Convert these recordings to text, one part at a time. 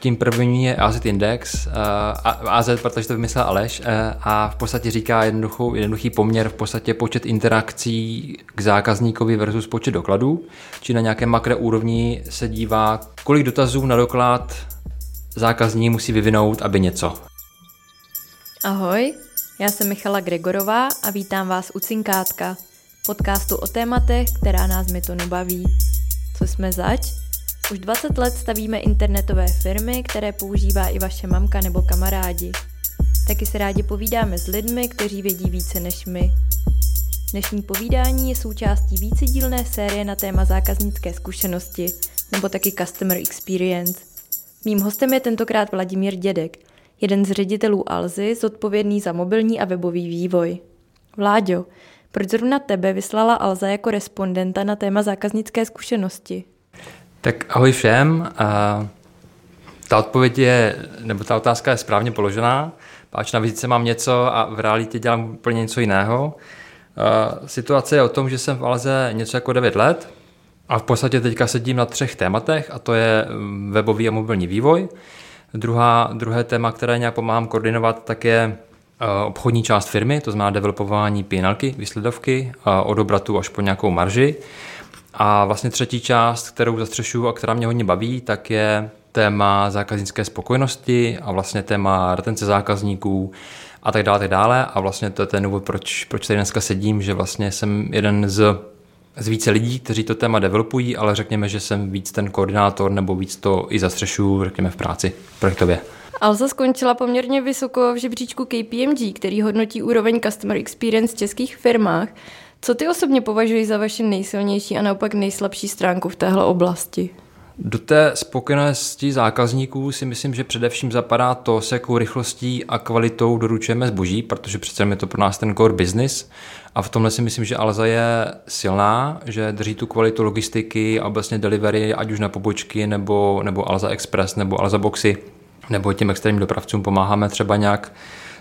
Tím první je AZ Index, uh, AZ, protože to vymyslel Aleš, uh, a v podstatě říká jednoduchý poměr v podstatě počet interakcí k zákazníkovi versus počet dokladů, či na nějaké makro úrovni se dívá, kolik dotazů na doklad zákazník musí vyvinout, aby něco. Ahoj, já jsem Michala Gregorová a vítám vás u Cinkátka, podcastu o tématech, která nás Mytonu baví. Co jsme zač? Už 20 let stavíme internetové firmy, které používá i vaše mamka nebo kamarádi. Taky se rádi povídáme s lidmi, kteří vědí více než my. Dnešní povídání je součástí vícedílné série na téma zákaznické zkušenosti, nebo taky Customer Experience. Mým hostem je tentokrát Vladimír Dědek, jeden z ředitelů Alzy, zodpovědný za mobilní a webový vývoj. Vláďo, proč zrovna tebe vyslala Alza jako respondenta na téma zákaznické zkušenosti? Tak ahoj všem. A ta odpověď je, nebo ta otázka je správně položená, páč na vizitce mám něco a v realitě dělám úplně něco jiného. Situace je o tom, že jsem v Alze něco jako 9 let a v podstatě teďka sedím na třech tématech a to je mm, webový a mobilní vývoj. Druhá, druhé téma, které nějak pomáhám koordinovat, tak je obchodní část firmy, to znamená developování PNLky, výsledovky, od obratu až po nějakou marži. A vlastně třetí část, kterou zastřešuju a která mě hodně baví, tak je téma zákaznické spokojenosti a vlastně téma retence zákazníků a tak dále, tak dále. A vlastně to je ten důvod, proč, proč tady dneska sedím, že vlastně jsem jeden z, z více lidí, kteří to téma developují, ale řekněme, že jsem víc ten koordinátor nebo víc to i zastřešuju, řekněme, v práci projektově. Alza skončila poměrně vysoko v žebříčku KPMG, který hodnotí úroveň customer experience v českých firmách. Co ty osobně považuji za vaši nejsilnější a naopak nejslabší stránku v téhle oblasti? Do té spokojenosti zákazníků si myslím, že především zapadá to, s jakou rychlostí a kvalitou doručujeme zboží, protože přece je to pro nás ten core business. A v tomhle si myslím, že Alza je silná, že drží tu kvalitu logistiky a obecně delivery, ať už na pobočky, nebo, nebo Alza Express, nebo Alza Boxy, nebo těm extrémním dopravcům pomáháme třeba nějak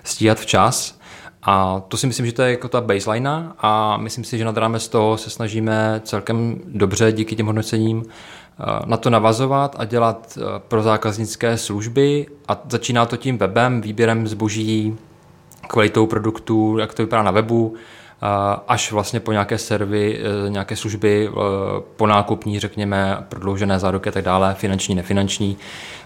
stíhat včas. A to si myslím, že to je jako ta baseline a myslím si, že nad rámec toho se snažíme celkem dobře díky těm hodnocením eh, na to navazovat a dělat eh, pro zákaznické služby. A začíná to tím webem, výběrem zboží, kvalitou produktů, jak to vypadá na webu, až vlastně po nějaké servy, nějaké služby po nákupní, řekněme, prodloužené záruky a tak dále, finanční, nefinanční.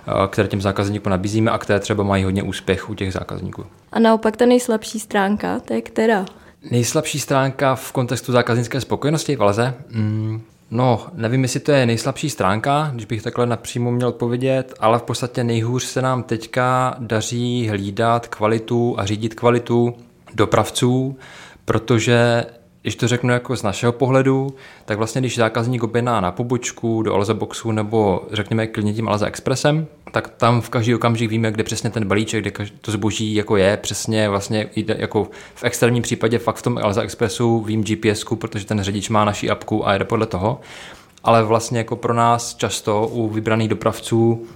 Eh, které těm zákazníkům nabízíme a které třeba mají hodně úspěch u těch zákazníků. A naopak ta nejslabší stránka, to je která? Nejslabší stránka v kontextu zákaznické spokojenosti v Alze? Mm, no, nevím, jestli to je nejslabší stránka, když bych takhle napřímo měl odpovědět, ale v podstatě nejhůř se nám teďka daří hlídat kvalitu a řídit kvalitu dopravců, protože když to řeknu jako z našeho pohledu, tak vlastně když zákazník objedná na pobočku do Alza Boxu nebo řekněme klidně tím Alza Expressem, tak tam v každý okamžik víme, kde přesně ten balíček, kde to zboží jako je, přesně vlastně jako v extrémním případě fakt v tom Alza Expressu vím gps protože ten řidič má naší apku a jede podle toho. Ale vlastně jako pro nás často u vybraných dopravců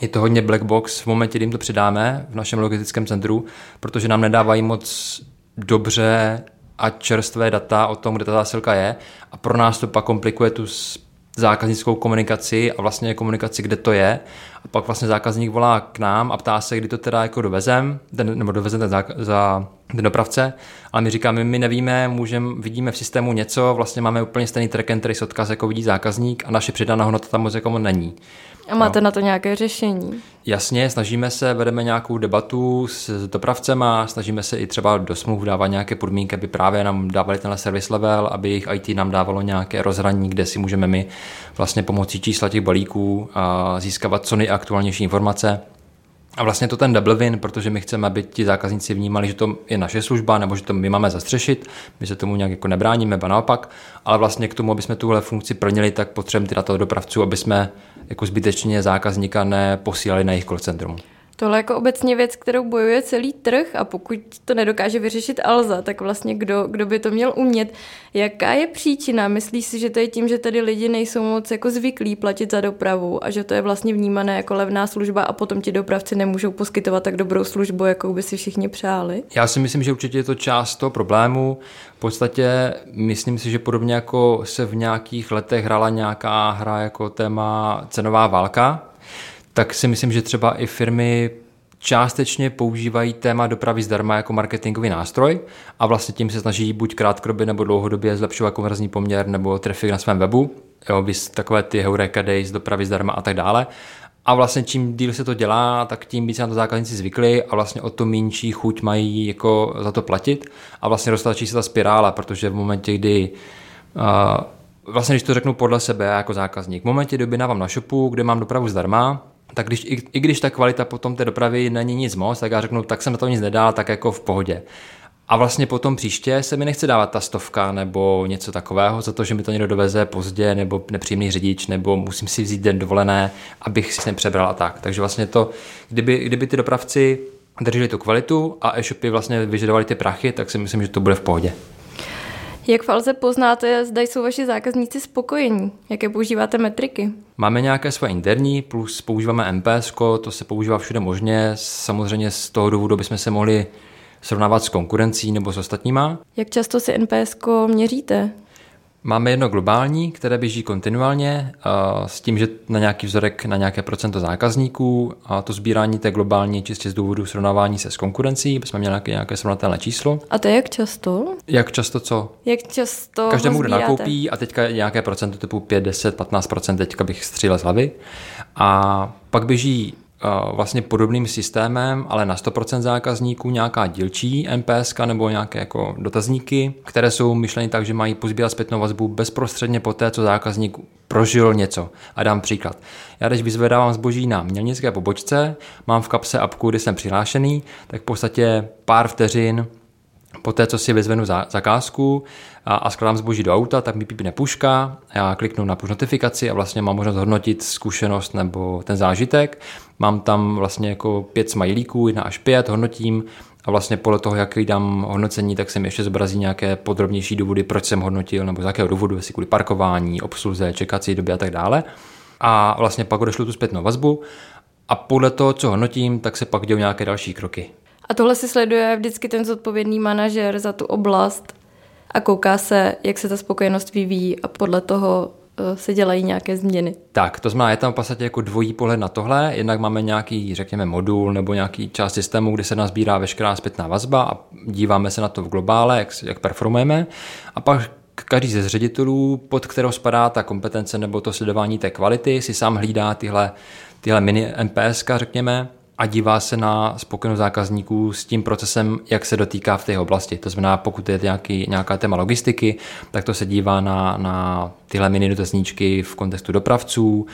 je to hodně black box v momentě, kdy jim to přidáme v našem logistickém centru, protože nám nedávají moc dobře a čerstvé data o tom, kde ta zásilka je a pro nás to pak komplikuje tu zákaznickou komunikaci a vlastně komunikaci, kde to je. A pak vlastně zákazník volá k nám a ptá se, kdy to teda jako dovezem, ten, nebo dovezem ten za, za ten dopravce, ale my říkáme, my nevíme, můžem, vidíme v systému něco, vlastně máme úplně stejný track and trace odkaz, jako vidí zákazník a naše přidaná hodnota tam moc jako není. A máte no. na to nějaké řešení? Jasně, snažíme se, vedeme nějakou debatu s dopravcema, snažíme se i třeba do smluv dávat nějaké podmínky, aby právě nám dávali tenhle service level, aby jejich IT nám dávalo nějaké rozhraní, kde si můžeme my vlastně pomocí čísla těch balíků a získávat co nejaktuálnější informace. A vlastně to ten double win, protože my chceme, aby ti zákazníci vnímali, že to je naše služba, nebo že to my máme zastřešit, my se tomu nějak jako nebráníme, ba naopak, ale vlastně k tomu, aby jsme tuhle funkci plnili, tak potřebujeme ty data dopravců, aby jsme jako zbytečně zákazníka neposílali na jejich call centrum. Tohle je jako obecně věc, kterou bojuje celý trh a pokud to nedokáže vyřešit Alza, tak vlastně kdo, kdo by to měl umět? Jaká je příčina? Myslíš si, že to je tím, že tady lidi nejsou moc jako zvyklí platit za dopravu a že to je vlastně vnímané jako levná služba a potom ti dopravci nemůžou poskytovat tak dobrou službu, jakou by si všichni přáli? Já si myslím, že určitě je to část toho problému. V podstatě myslím si, že podobně jako se v nějakých letech hrála nějaká hra jako téma cenová válka, tak si myslím, že třeba i firmy částečně používají téma dopravy zdarma jako marketingový nástroj a vlastně tím se snaží buď krátkodobě nebo dlouhodobě zlepšovat konverzní poměr nebo trafik na svém webu, jo, vys takové ty Heureka Days, dopravy zdarma a tak dále. A vlastně čím díl se to dělá, tak tím více na to zákazníci zvykli a vlastně o to menší chuť mají jako za to platit a vlastně roztačí se ta spirála, protože v momentě, kdy uh, vlastně když to řeknu podle sebe jako zákazník, v momentě, kdy objednávám na shopu, kde mám dopravu zdarma, tak když, i, i když ta kvalita potom té dopravy není nic moc, tak já řeknu, tak jsem na to nic nedal, tak jako v pohodě. A vlastně potom příště se mi nechce dávat ta stovka nebo něco takového za to, že mi to někdo doveze pozdě nebo nepříjemný řidič nebo musím si vzít den dovolené, abych si nepřebral a tak. Takže vlastně to, kdyby, kdyby ty dopravci drželi tu kvalitu a e-shopy vlastně vyžadovali ty prachy, tak si myslím, že to bude v pohodě. Jak v Alze poznáte, zda jsou vaši zákazníci spokojení? Jaké používáte metriky? Máme nějaké své interní, plus používáme MPS, to se používá všude možně. Samozřejmě z toho důvodu bychom se mohli srovnávat s konkurencí nebo s ostatníma. Jak často si NPS měříte? Máme jedno globální, které běží kontinuálně s tím, že na nějaký vzorek na nějaké procento zákazníků a to sbírání té globální čistě z důvodu srovnávání se s konkurencí, jsme měli nějaké, nějaké srovnatelné číslo. A to je jak často? Jak často co? Jak často Každému, kdo nakoupí a teďka nějaké procento typu 5, 10, 15% teďka bych střílel z hlavy. A pak běží vlastně podobným systémem, ale na 100% zákazníků nějaká dílčí NPS nebo nějaké jako dotazníky, které jsou myšleny tak, že mají pozbírat zpětnou vazbu bezprostředně po té, co zákazník prožil něco. A dám příklad. Já když vyzvedávám zboží na mělnické pobočce, mám v kapse apku, kdy jsem přihlášený, tak v podstatě pár vteřin Poté, co si vyzvenu zakázku a, a skladám zboží do auta, tak mi pípne puška, já kliknu na push notifikaci a vlastně mám možnost hodnotit zkušenost nebo ten zážitek. Mám tam vlastně jako pět smajlíků, jedna až pět, hodnotím a vlastně podle toho, jak dám hodnocení, tak se mi ještě zobrazí nějaké podrobnější důvody, proč jsem hodnotil, nebo z jakého důvodu, jestli kvůli parkování, obsluze, čekací doby a tak dále. A vlastně pak odešlu tu zpětnou vazbu a podle toho, co hodnotím, tak se pak dělou nějaké další kroky. A tohle si sleduje vždycky ten zodpovědný manažer za tu oblast a kouká se, jak se ta spokojenost vyvíjí a podle toho se dělají nějaké změny. Tak, to znamená, je tam v podstatě jako dvojí pohled na tohle. Jednak máme nějaký, řekněme, modul nebo nějaký část systému, kde se nás sbírá veškerá zpětná vazba a díváme se na to v globále, jak, jak performujeme. A pak každý ze ředitelů, pod kterou spadá ta kompetence nebo to sledování té kvality, si sám hlídá tyhle, tyhle mini MPS, řekněme, a dívá se na spokojenost zákazníků s tím procesem, jak se dotýká v té oblasti. To znamená, pokud je nějaký, nějaká téma logistiky, tak to se dívá na, na tyhle mini dotazníčky v kontextu dopravců.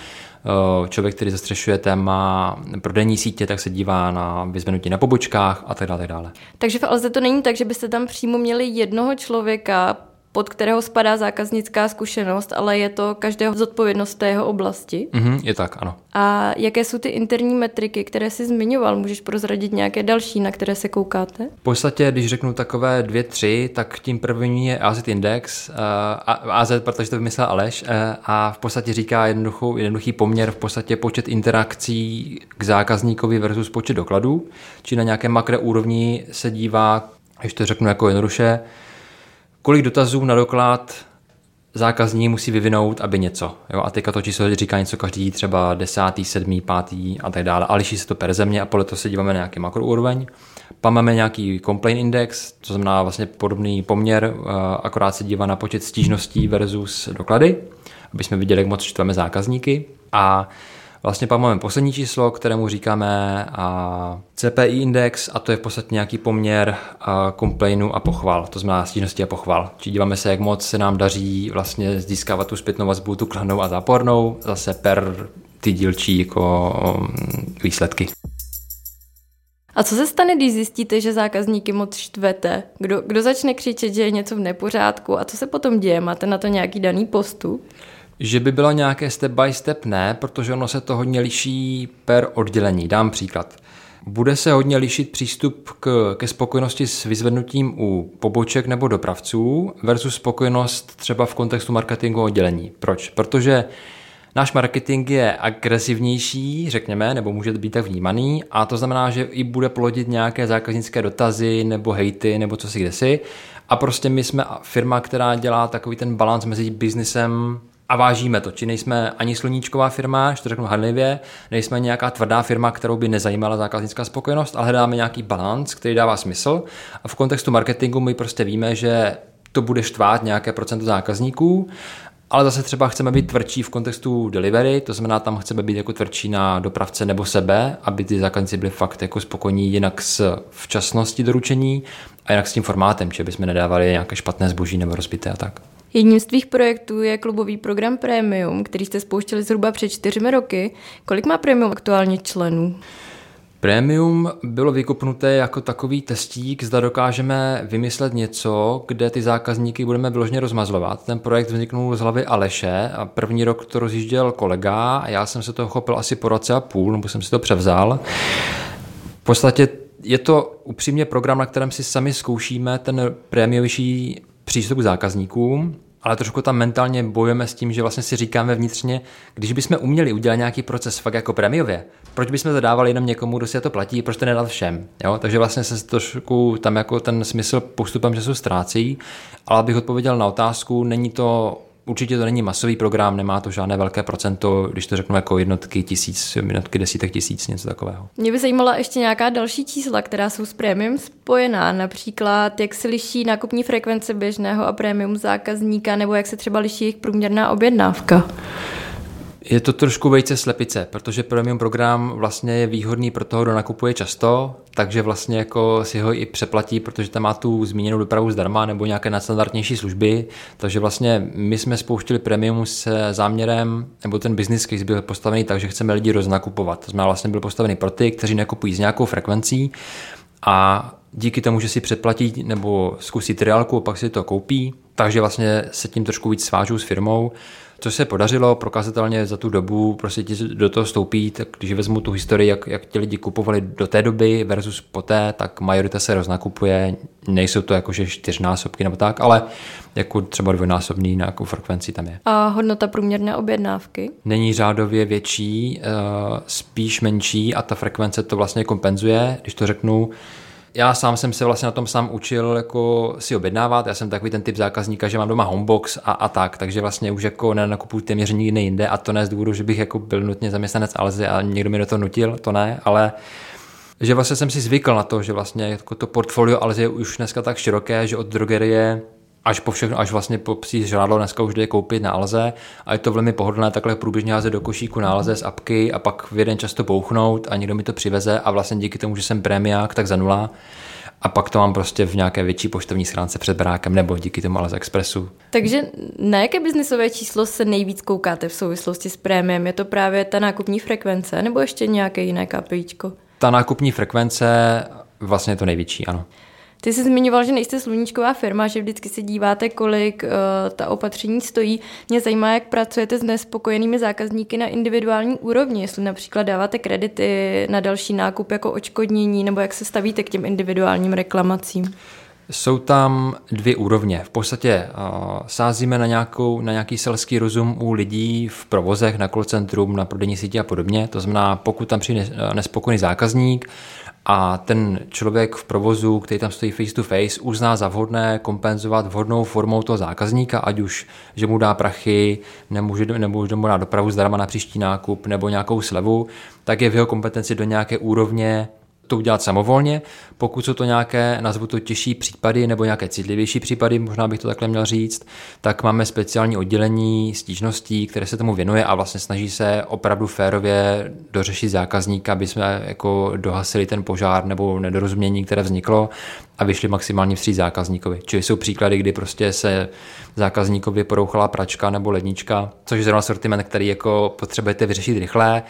Eh, člověk, který zastřešuje téma prodejní sítě, tak se dívá na vyzvenutí na pobočkách a tak dále. Tak dále. Takže v Alze to není tak, že byste tam přímo měli jednoho člověka, pod kterého spadá zákaznická zkušenost, ale je to každého zodpovědnost té jeho oblasti. Mm-hmm, je tak, ano. A jaké jsou ty interní metriky, které jsi zmiňoval? Můžeš prozradit nějaké další, na které se koukáte? V podstatě, když řeknu takové dvě, tři, tak tím první je AZ Index, uh, AZ, protože to vymyslel Aleš, uh, a v podstatě říká jednoduchou, jednoduchý poměr, v podstatě počet interakcí k zákazníkovi versus počet dokladů, či na nějaké makro úrovni se dívá, když to řeknu jako jednoduše, kolik dotazů na doklad zákazník musí vyvinout, aby něco. Jo? A teďka to číslo říká něco každý třeba desátý, sedmý, pátý a tak dále. A liší se to per země a podle toho se díváme na nějaký makroúroveň. Pak máme nějaký complaint index, to znamená vlastně podobný poměr, eh, akorát se dívá na počet stížností versus doklady, aby jsme viděli, jak moc čteme zákazníky. A Vlastně pak máme poslední číslo, kterému říkáme a CPI index a to je v podstatě nějaký poměr complainu a pochval, to znamená stížnosti a pochval. Či díváme se, jak moc se nám daří vlastně získávat tu zpětnou vazbu, tu kladnou a zápornou, zase per ty dílčí jako um, výsledky. A co se stane, když zjistíte, že zákazníky moc štvete? Kdo, kdo začne křičet, že je něco v nepořádku? A co se potom děje? Máte na to nějaký daný postup? Že by bylo nějaké step by step, ne, protože ono se to hodně liší per oddělení. Dám příklad. Bude se hodně lišit přístup k, ke spokojenosti s vyzvednutím u poboček nebo dopravců versus spokojenost třeba v kontextu marketingu oddělení. Proč? Protože náš marketing je agresivnější, řekněme, nebo může být tak vnímaný a to znamená, že i bude plodit nějaké zákaznické dotazy nebo hejty nebo co si kdesi. A prostě my jsme firma, která dělá takový ten balans mezi biznisem a vážíme to. Či nejsme ani sluníčková firma, že to řeknu hanlivě, nejsme nějaká tvrdá firma, kterou by nezajímala zákaznická spokojenost, ale hledáme nějaký balans, který dává smysl. A v kontextu marketingu my prostě víme, že to bude štvát nějaké procento zákazníků, ale zase třeba chceme být tvrdší v kontextu delivery, to znamená, tam chceme být jako tvrdší na dopravce nebo sebe, aby ty zákazníci byli fakt jako spokojení jinak s včasností doručení a jinak s tím formátem, že bychom nedávali nějaké špatné zboží nebo rozbité a tak. Jedním z tvých projektů je klubový program Premium, který jste spouštěli zhruba před čtyřmi roky. Kolik má Premium aktuálně členů? Premium bylo vykopnuté jako takový testík, zda dokážeme vymyslet něco, kde ty zákazníky budeme vyloženě rozmazlovat. Ten projekt vzniknul z hlavy Aleše a první rok to rozjížděl kolega a já jsem se toho chopil asi po roce a půl, nebo jsem si to převzal. V podstatě je to upřímně program, na kterém si sami zkoušíme ten prémiovější přístup k zákazníkům, ale trošku tam mentálně bojujeme s tím, že vlastně si říkáme vnitřně, když bychom uměli udělat nějaký proces fakt jako prémiově, proč bychom zadávali jenom někomu, kdo si to platí, proč to nedat všem. Jo? Takže vlastně se trošku tam jako ten smysl postupem času ztrácí, ale abych odpověděl na otázku, není to Určitě to není masový program, nemá to žádné velké procento, když to řeknu jako jednotky tisíc, jednotky desítek tisíc, něco takového. Mě by zajímala ještě nějaká další čísla, která jsou s prémium spojená, například jak se liší nákupní frekvence běžného a prémium zákazníka, nebo jak se třeba liší jejich průměrná objednávka. Je to trošku vejce slepice, protože premium program vlastně je výhodný pro toho, kdo nakupuje často, takže vlastně jako si ho i přeplatí, protože tam má tu zmíněnou dopravu zdarma nebo nějaké nadstandardnější služby. Takže vlastně my jsme spouštili premium se záměrem, nebo ten business case byl postavený tak, že chceme lidi roznakupovat. To znamená vlastně byl postavený pro ty, kteří nakupují s nějakou frekvencí a díky tomu, že si předplatí nebo zkusí triálku pak si to koupí, takže vlastně se tím trošku víc svážou s firmou, co se podařilo prokazatelně za tu dobu, prostě ti do toho stoupí, tak když vezmu tu historii, jak, jak ti lidi kupovali do té doby versus poté, tak majorita se roznakupuje, nejsou to jakože čtyřnásobky nebo tak, ale jako třeba dvojnásobný na jakou frekvenci tam je. A hodnota průměrné objednávky? Není řádově větší, eh, spíš menší a ta frekvence to vlastně kompenzuje, když to řeknu, já sám jsem se vlastně na tom sám učil jako si objednávat. Já jsem takový ten typ zákazníka, že mám doma homebox a, a tak, takže vlastně už jako nenakupuji téměř nikdy jinde a to ne z důvodu, že bych jako byl nutně zaměstnanec Alzy a někdo mi do toho nutil, to ne, ale že vlastně jsem si zvykl na to, že vlastně jako to portfolio Alzy je už dneska tak široké, že od drogerie až po všechno, až vlastně po psí žrádlo dneska už jde koupit na Alze a je to velmi pohodlné takhle průběžně házet do košíku na Alze z apky a pak v jeden čas to bouchnout a někdo mi to přiveze a vlastně díky tomu, že jsem prémiák, tak za nula a pak to mám prostě v nějaké větší poštovní schránce před barákem nebo díky tomu Alze Expressu. Takže na jaké biznisové číslo se nejvíc koukáte v souvislosti s prémiem? Je to právě ta nákupní frekvence nebo ještě nějaké jiné KPIčko? Ta nákupní frekvence vlastně je to největší, ano. Ty jsi zmiňoval, že nejste sluníčková firma, že vždycky se díváte, kolik uh, ta opatření stojí. Mě zajímá, jak pracujete s nespokojenými zákazníky na individuální úrovni, jestli například dáváte kredity na další nákup jako očkodnění, nebo jak se stavíte k těm individuálním reklamacím. Jsou tam dvě úrovně. V podstatě uh, sázíme na, nějakou, na nějaký selský rozum u lidí v provozech, na call centrum, na prodejní síti a podobně. To znamená, pokud tam přijde nespokojený zákazník, a ten člověk v provozu, který tam stojí face to face, uzná za vhodné kompenzovat vhodnou formou toho zákazníka, ať už, že mu dá prachy, nebo že, nebo mu dá dopravu zdarma na příští nákup, nebo nějakou slevu, tak je v jeho kompetenci do nějaké úrovně to udělat samovolně. Pokud jsou to nějaké, nazvu to těžší případy nebo nějaké citlivější případy, možná bych to takhle měl říct, tak máme speciální oddělení stížností, které se tomu věnuje a vlastně snaží se opravdu férově dořešit zákazníka, aby jsme jako dohasili ten požár nebo nedorozumění, které vzniklo a vyšli maximálně vstříc zákazníkovi. Čili jsou příklady, kdy prostě se zákazníkovi porouchala pračka nebo lednička, což je zrovna sortiment, který jako potřebujete vyřešit rychle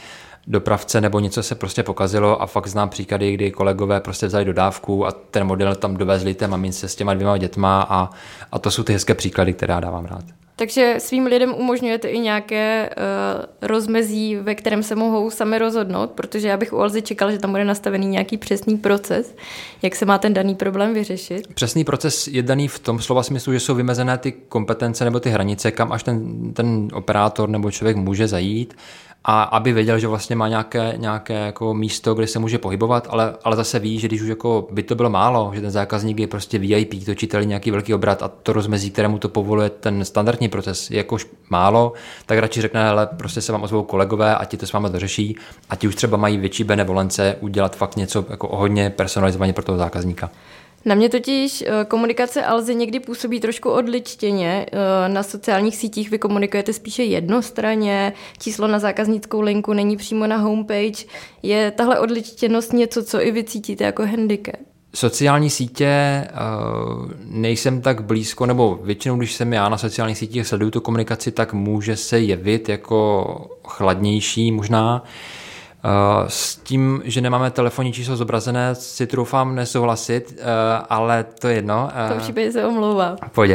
dopravce nebo něco se prostě pokazilo a fakt znám příklady, kdy kolegové prostě vzali dodávku a ten model tam dovezli té mamince s těma dvěma dětma a, a to jsou ty hezké příklady, které já dávám rád. Takže svým lidem umožňujete i nějaké uh, rozmezí, ve kterém se mohou sami rozhodnout, protože já bych u Alzy čekal, že tam bude nastavený nějaký přesný proces, jak se má ten daný problém vyřešit. Přesný proces je daný v tom slova smyslu, že jsou vymezené ty kompetence nebo ty hranice, kam až ten, ten operátor nebo člověk může zajít a aby věděl, že vlastně má nějaké, nějaké jako místo, kde se může pohybovat, ale, ale zase ví, že když už jako by to bylo málo, že ten zákazník je prostě VIP, točiteli nějaký velký obrat a to rozmezí, kterému to povoluje ten standardní proces, je jakož málo, tak radši řekne, ale prostě se vám ozvou kolegové a ti to s vámi dořeší a ti už třeba mají větší benevolence udělat fakt něco jako hodně personalizovaně pro toho zákazníka. Na mě totiž eh, komunikace Alzy někdy působí trošku odličtěně. Eh, na sociálních sítích vy komunikujete spíše jednostranně, číslo na zákaznickou linku není přímo na homepage. Je tahle odličtěnost něco, co i vy cítíte jako handicap? Sociální sítě eh, nejsem tak blízko, nebo většinou, když jsem já na sociálních sítích sleduju tu komunikaci, tak může se jevit jako chladnější možná. S tím, že nemáme telefonní číslo zobrazené, si troufám nesouhlasit, eh, ale to je jedno. To případě se omlouvá. Pojď.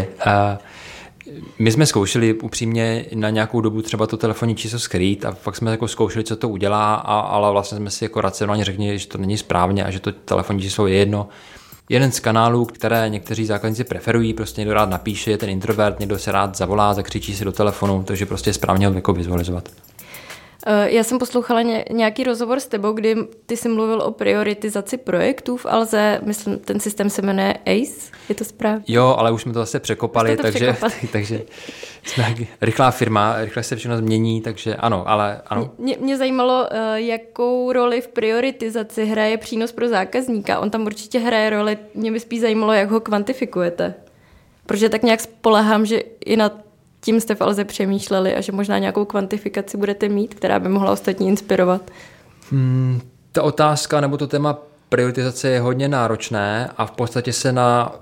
My jsme zkoušeli upřímně na nějakou dobu třeba to telefonní číslo skrýt a pak jsme jako zkoušeli, co to udělá, a, ale vlastně jsme si jako racionálně řekli, že to není správně a že to telefonní číslo je jedno. Jeden z kanálů, které někteří zákazníci preferují, prostě někdo rád napíše, je ten introvert, někdo se rád zavolá, zakřičí si do telefonu, takže prostě je správně ho jako vizualizovat. Eh, já jsem poslouchala nějaký rozhovor s tebou, kdy ty jsi mluvil o prioritizaci projektů v Alze, myslím, ten systém se jmenuje ACE, je to správně? Jo, ale už jsme to zase překopali, to takže, překopali. takže jsme rychlá firma, rychle se všechno změní, takže ano, ale ano. Mě, mě zajímalo, eh, jakou roli v prioritizaci hraje přínos pro zákazníka. On tam určitě hraje roli, mě by spíš zajímalo, jak ho kvantifikujete. Protože tak nějak spolehám, že i na tím jste v Alze přemýšleli a že možná nějakou kvantifikaci budete mít, která by mohla ostatní inspirovat? Hmm, ta otázka nebo to téma prioritizace je hodně náročné a v podstatě se na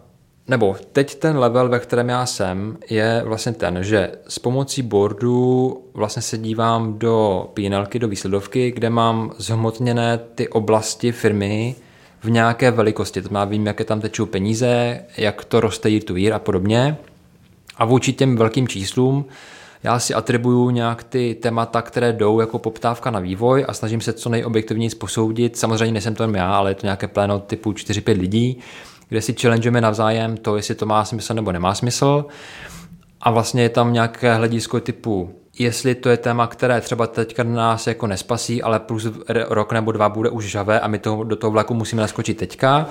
nebo teď ten level, ve kterém já jsem, je vlastně ten, že s pomocí boardu vlastně se dívám do PNLky, do výsledovky, kde mám zhmotněné ty oblasti firmy v nějaké velikosti. To má vím, jaké tam tečou peníze, jak to roste to year a podobně. A vůči těm velkým číslům já si atribuju nějak ty témata, které jdou jako poptávka na vývoj a snažím se co nejobjektivněji posoudit. Samozřejmě nejsem to jen já, ale je to nějaké pléno typu 4-5 lidí, kde si challengeujeme navzájem to, jestli to má smysl nebo nemá smysl. A vlastně je tam nějaké hledisko typu, jestli to je téma, které třeba teďka nás jako nespasí, ale plus rok nebo dva bude už žavé a my to, do toho vlaku musíme naskočit teďka,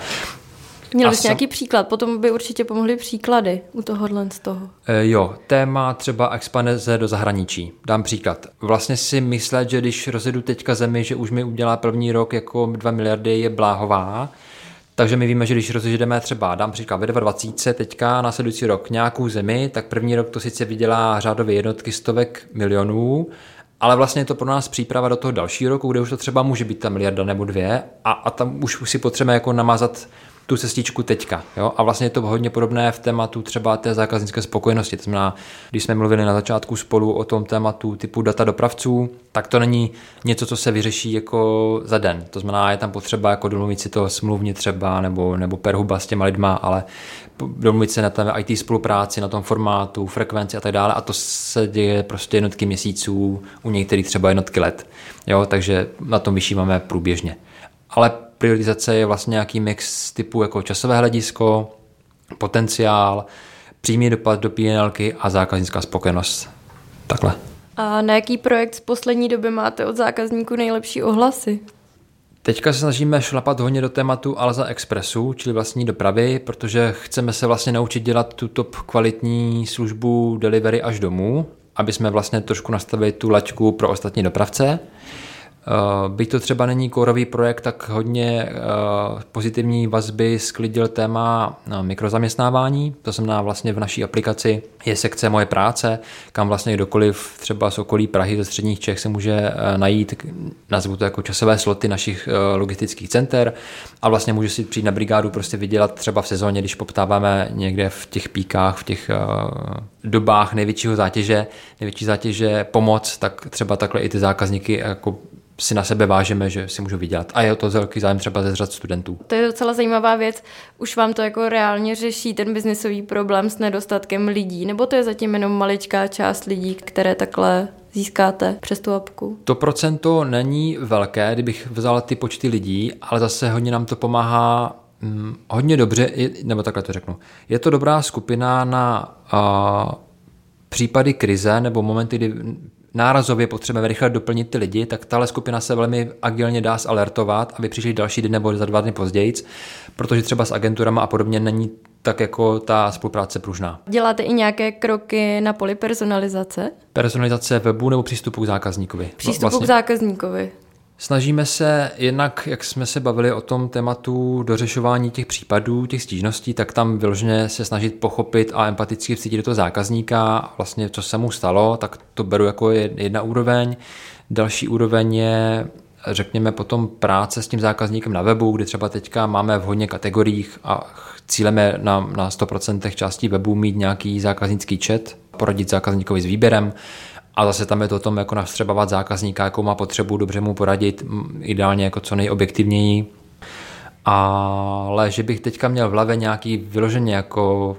Měl bys nějaký příklad, potom by určitě pomohly příklady u tohohle z toho. E, jo, téma třeba expanze do zahraničí. Dám příklad. Vlastně si myslet, že když rozjedu teďka zemi, že už mi udělá první rok jako 2 miliardy je bláhová, takže my víme, že když rozjedeme třeba, dám příklad, ve 20 teďka následující rok nějakou zemi, tak první rok to sice vydělá řádově jednotky stovek milionů, ale vlastně je to pro nás příprava do toho dalšího roku, kde už to třeba může být ta miliarda nebo dvě a, a tam už si potřebujeme jako namazat tu cestičku teďka. Jo? A vlastně je to hodně podobné v tématu třeba té zákaznické spokojenosti. To znamená, když jsme mluvili na začátku spolu o tom tématu typu data dopravců, tak to není něco, co se vyřeší jako za den. To znamená, je tam potřeba jako domluvit si to smluvně třeba nebo, nebo perhuba s těma lidma, ale domluvit se na té IT spolupráci, na tom formátu, frekvenci a tak dále a to se děje prostě jednotky měsíců, u některých třeba jednotky let. Jo, takže na tom vyšíváme průběžně. Ale prioritizace je vlastně nějaký mix typu jako časové hledisko, potenciál, přímý dopad do PNL a zákaznická spokojenost. Takhle. A na jaký projekt z poslední doby máte od zákazníků nejlepší ohlasy? Teďka se snažíme šlapat hodně do tématu Alza Expressu, čili vlastní dopravy, protože chceme se vlastně naučit dělat tu top kvalitní službu delivery až domů, aby jsme vlastně trošku nastavili tu laťku pro ostatní dopravce. Eh, byť to třeba není kórový projekt, tak hodně eh, pozitivní vazby sklidil téma eh, mikrozaměstnávání. To znamená vlastně v naší aplikaci je sekce Moje práce, kam vlastně kdokoliv třeba z okolí Prahy, ze středních Čech se může najít, nazvu to jako časové sloty našich logistických center a vlastně může si přijít na brigádu prostě vydělat třeba v sezóně, když poptáváme někde v těch píkách, v těch dobách největšího zátěže, největší zátěže pomoc, tak třeba takhle i ty zákazníky jako si na sebe vážeme, že si můžu vydělat. A je to velký zájem třeba ze řad studentů. To je docela zajímavá věc. Už vám to jako reálně řeší ten biznisový problém s nedostatkem lidí, nebo to je zatím jenom maličká část lidí, které takhle získáte přes tu apku? To procento není velké, kdybych vzal ty počty lidí, ale zase hodně nám to pomáhá hm, hodně dobře, nebo takhle to řeknu. Je to dobrá skupina na a, případy krize nebo momenty, kdy nárazově potřebujeme rychle doplnit ty lidi, tak tahle skupina se velmi agilně dá zalertovat, aby přišli další den nebo za dva dny později, protože třeba s agenturama a podobně není tak jako ta spolupráce pružná. Děláte i nějaké kroky na poli personalizace? Personalizace webu nebo přístupu k zákazníkovi? Přístupu vlastně. k zákazníkovi. Snažíme se jednak, jak jsme se bavili o tom tématu dořešování těch případů, těch stížností, tak tam vyloženě se snažit pochopit a empaticky vcítit do toho zákazníka, vlastně co se mu stalo, tak to beru jako jedna úroveň. Další úroveň je řekněme potom práce s tím zákazníkem na webu, kdy třeba teďka máme v hodně kategoriích a cíleme na, na 100% částí webu mít nějaký zákaznický chat, poradit zákazníkovi s výběrem, a zase tam je to o tom, jako navstřebávat zákazníka, jakou má potřebu, dobře mu poradit, ideálně jako co nejobjektivněji, ale že bych teďka měl v hlavě nějaký vyloženě jako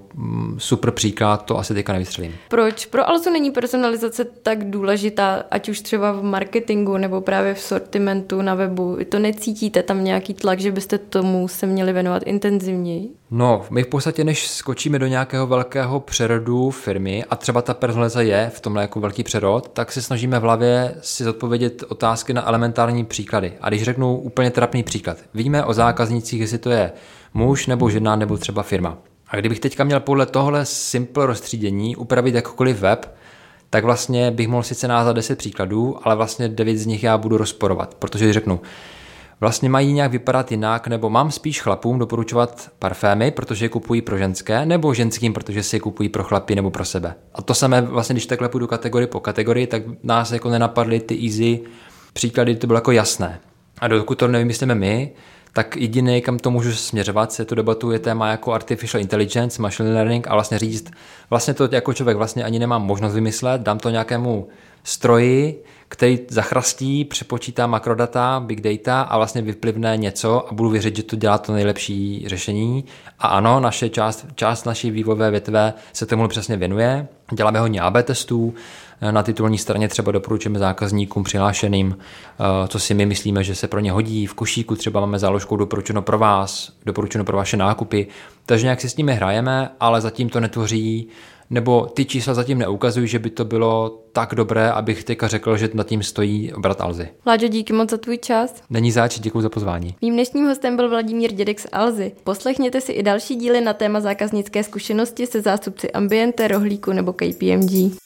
super příklad, to asi teďka nevystřelím. Proč? Pro Alzu není personalizace tak důležitá, ať už třeba v marketingu nebo právě v sortimentu na webu. To necítíte tam nějaký tlak, že byste tomu se měli věnovat intenzivněji? No, my v podstatě, než skočíme do nějakého velkého přerodu firmy, a třeba ta personalizace je v tomhle jako velký přerod, tak se snažíme v hlavě si zodpovědět otázky na elementární příklady. A když řeknu úplně trapný příklad, víme o zákaznících, jestli to je muž nebo žena nebo třeba firma. A kdybych teďka měl podle tohle simple rozstřídění upravit jakkoliv web, tak vlastně bych mohl sice názvat 10 příkladů, ale vlastně 9 z nich já budu rozporovat, protože řeknu, vlastně mají nějak vypadat jinak, nebo mám spíš chlapům doporučovat parfémy, protože je kupují pro ženské, nebo ženským, protože si je kupují pro chlapy nebo pro sebe. A to samé vlastně, když takhle půjdu kategorii po kategorii, tak nás jako nenapadly ty easy příklady, to bylo jako jasné. A dokud to nevymyslíme my, tak jediný, kam to můžu směřovat, se tu debatu je téma jako artificial intelligence, machine learning a vlastně říct, vlastně to jako člověk vlastně ani nemám možnost vymyslet, dám to nějakému stroji, který zachrastí, přepočítá makrodata, big data a vlastně vyplivne něco a budu věřit, že to dělá to nejlepší řešení. A ano, naše část, část naší vývojové větve se tomu přesně věnuje. Děláme hodně AB testů, na titulní straně třeba doporučujeme zákazníkům přihlášeným, eh, co si my myslíme, že se pro ně hodí. V košíku třeba máme záložkou doporučeno pro vás, doporučeno pro vaše nákupy. Takže nějak si s nimi hrajeme, ale zatím to netvoří nebo ty čísla zatím neukazují, že by to bylo tak dobré, abych teďka řekl, že nad tím stojí brat Alzy. Láďo, díky moc za tvůj čas. Není záč, děkuji za pozvání. Mým dnešním hostem byl Vladimír Dědek z Alzy. Poslechněte si i další díly na téma zákaznické zkušenosti se zástupci Ambiente, Rohlíku nebo KPMG.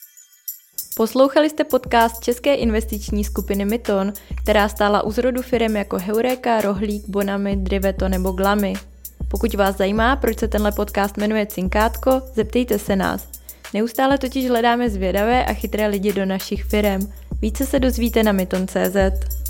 Poslouchali jste podcast České investiční skupiny Myton, která stála u zrodu firm jako Heureka, Rohlík, Bonami, Driveto nebo Glamy. Pokud vás zajímá, proč se tenhle podcast jmenuje Cinkátko, zeptejte se nás. Neustále totiž hledáme zvědavé a chytré lidi do našich firm. Více se dozvíte na myton.cz.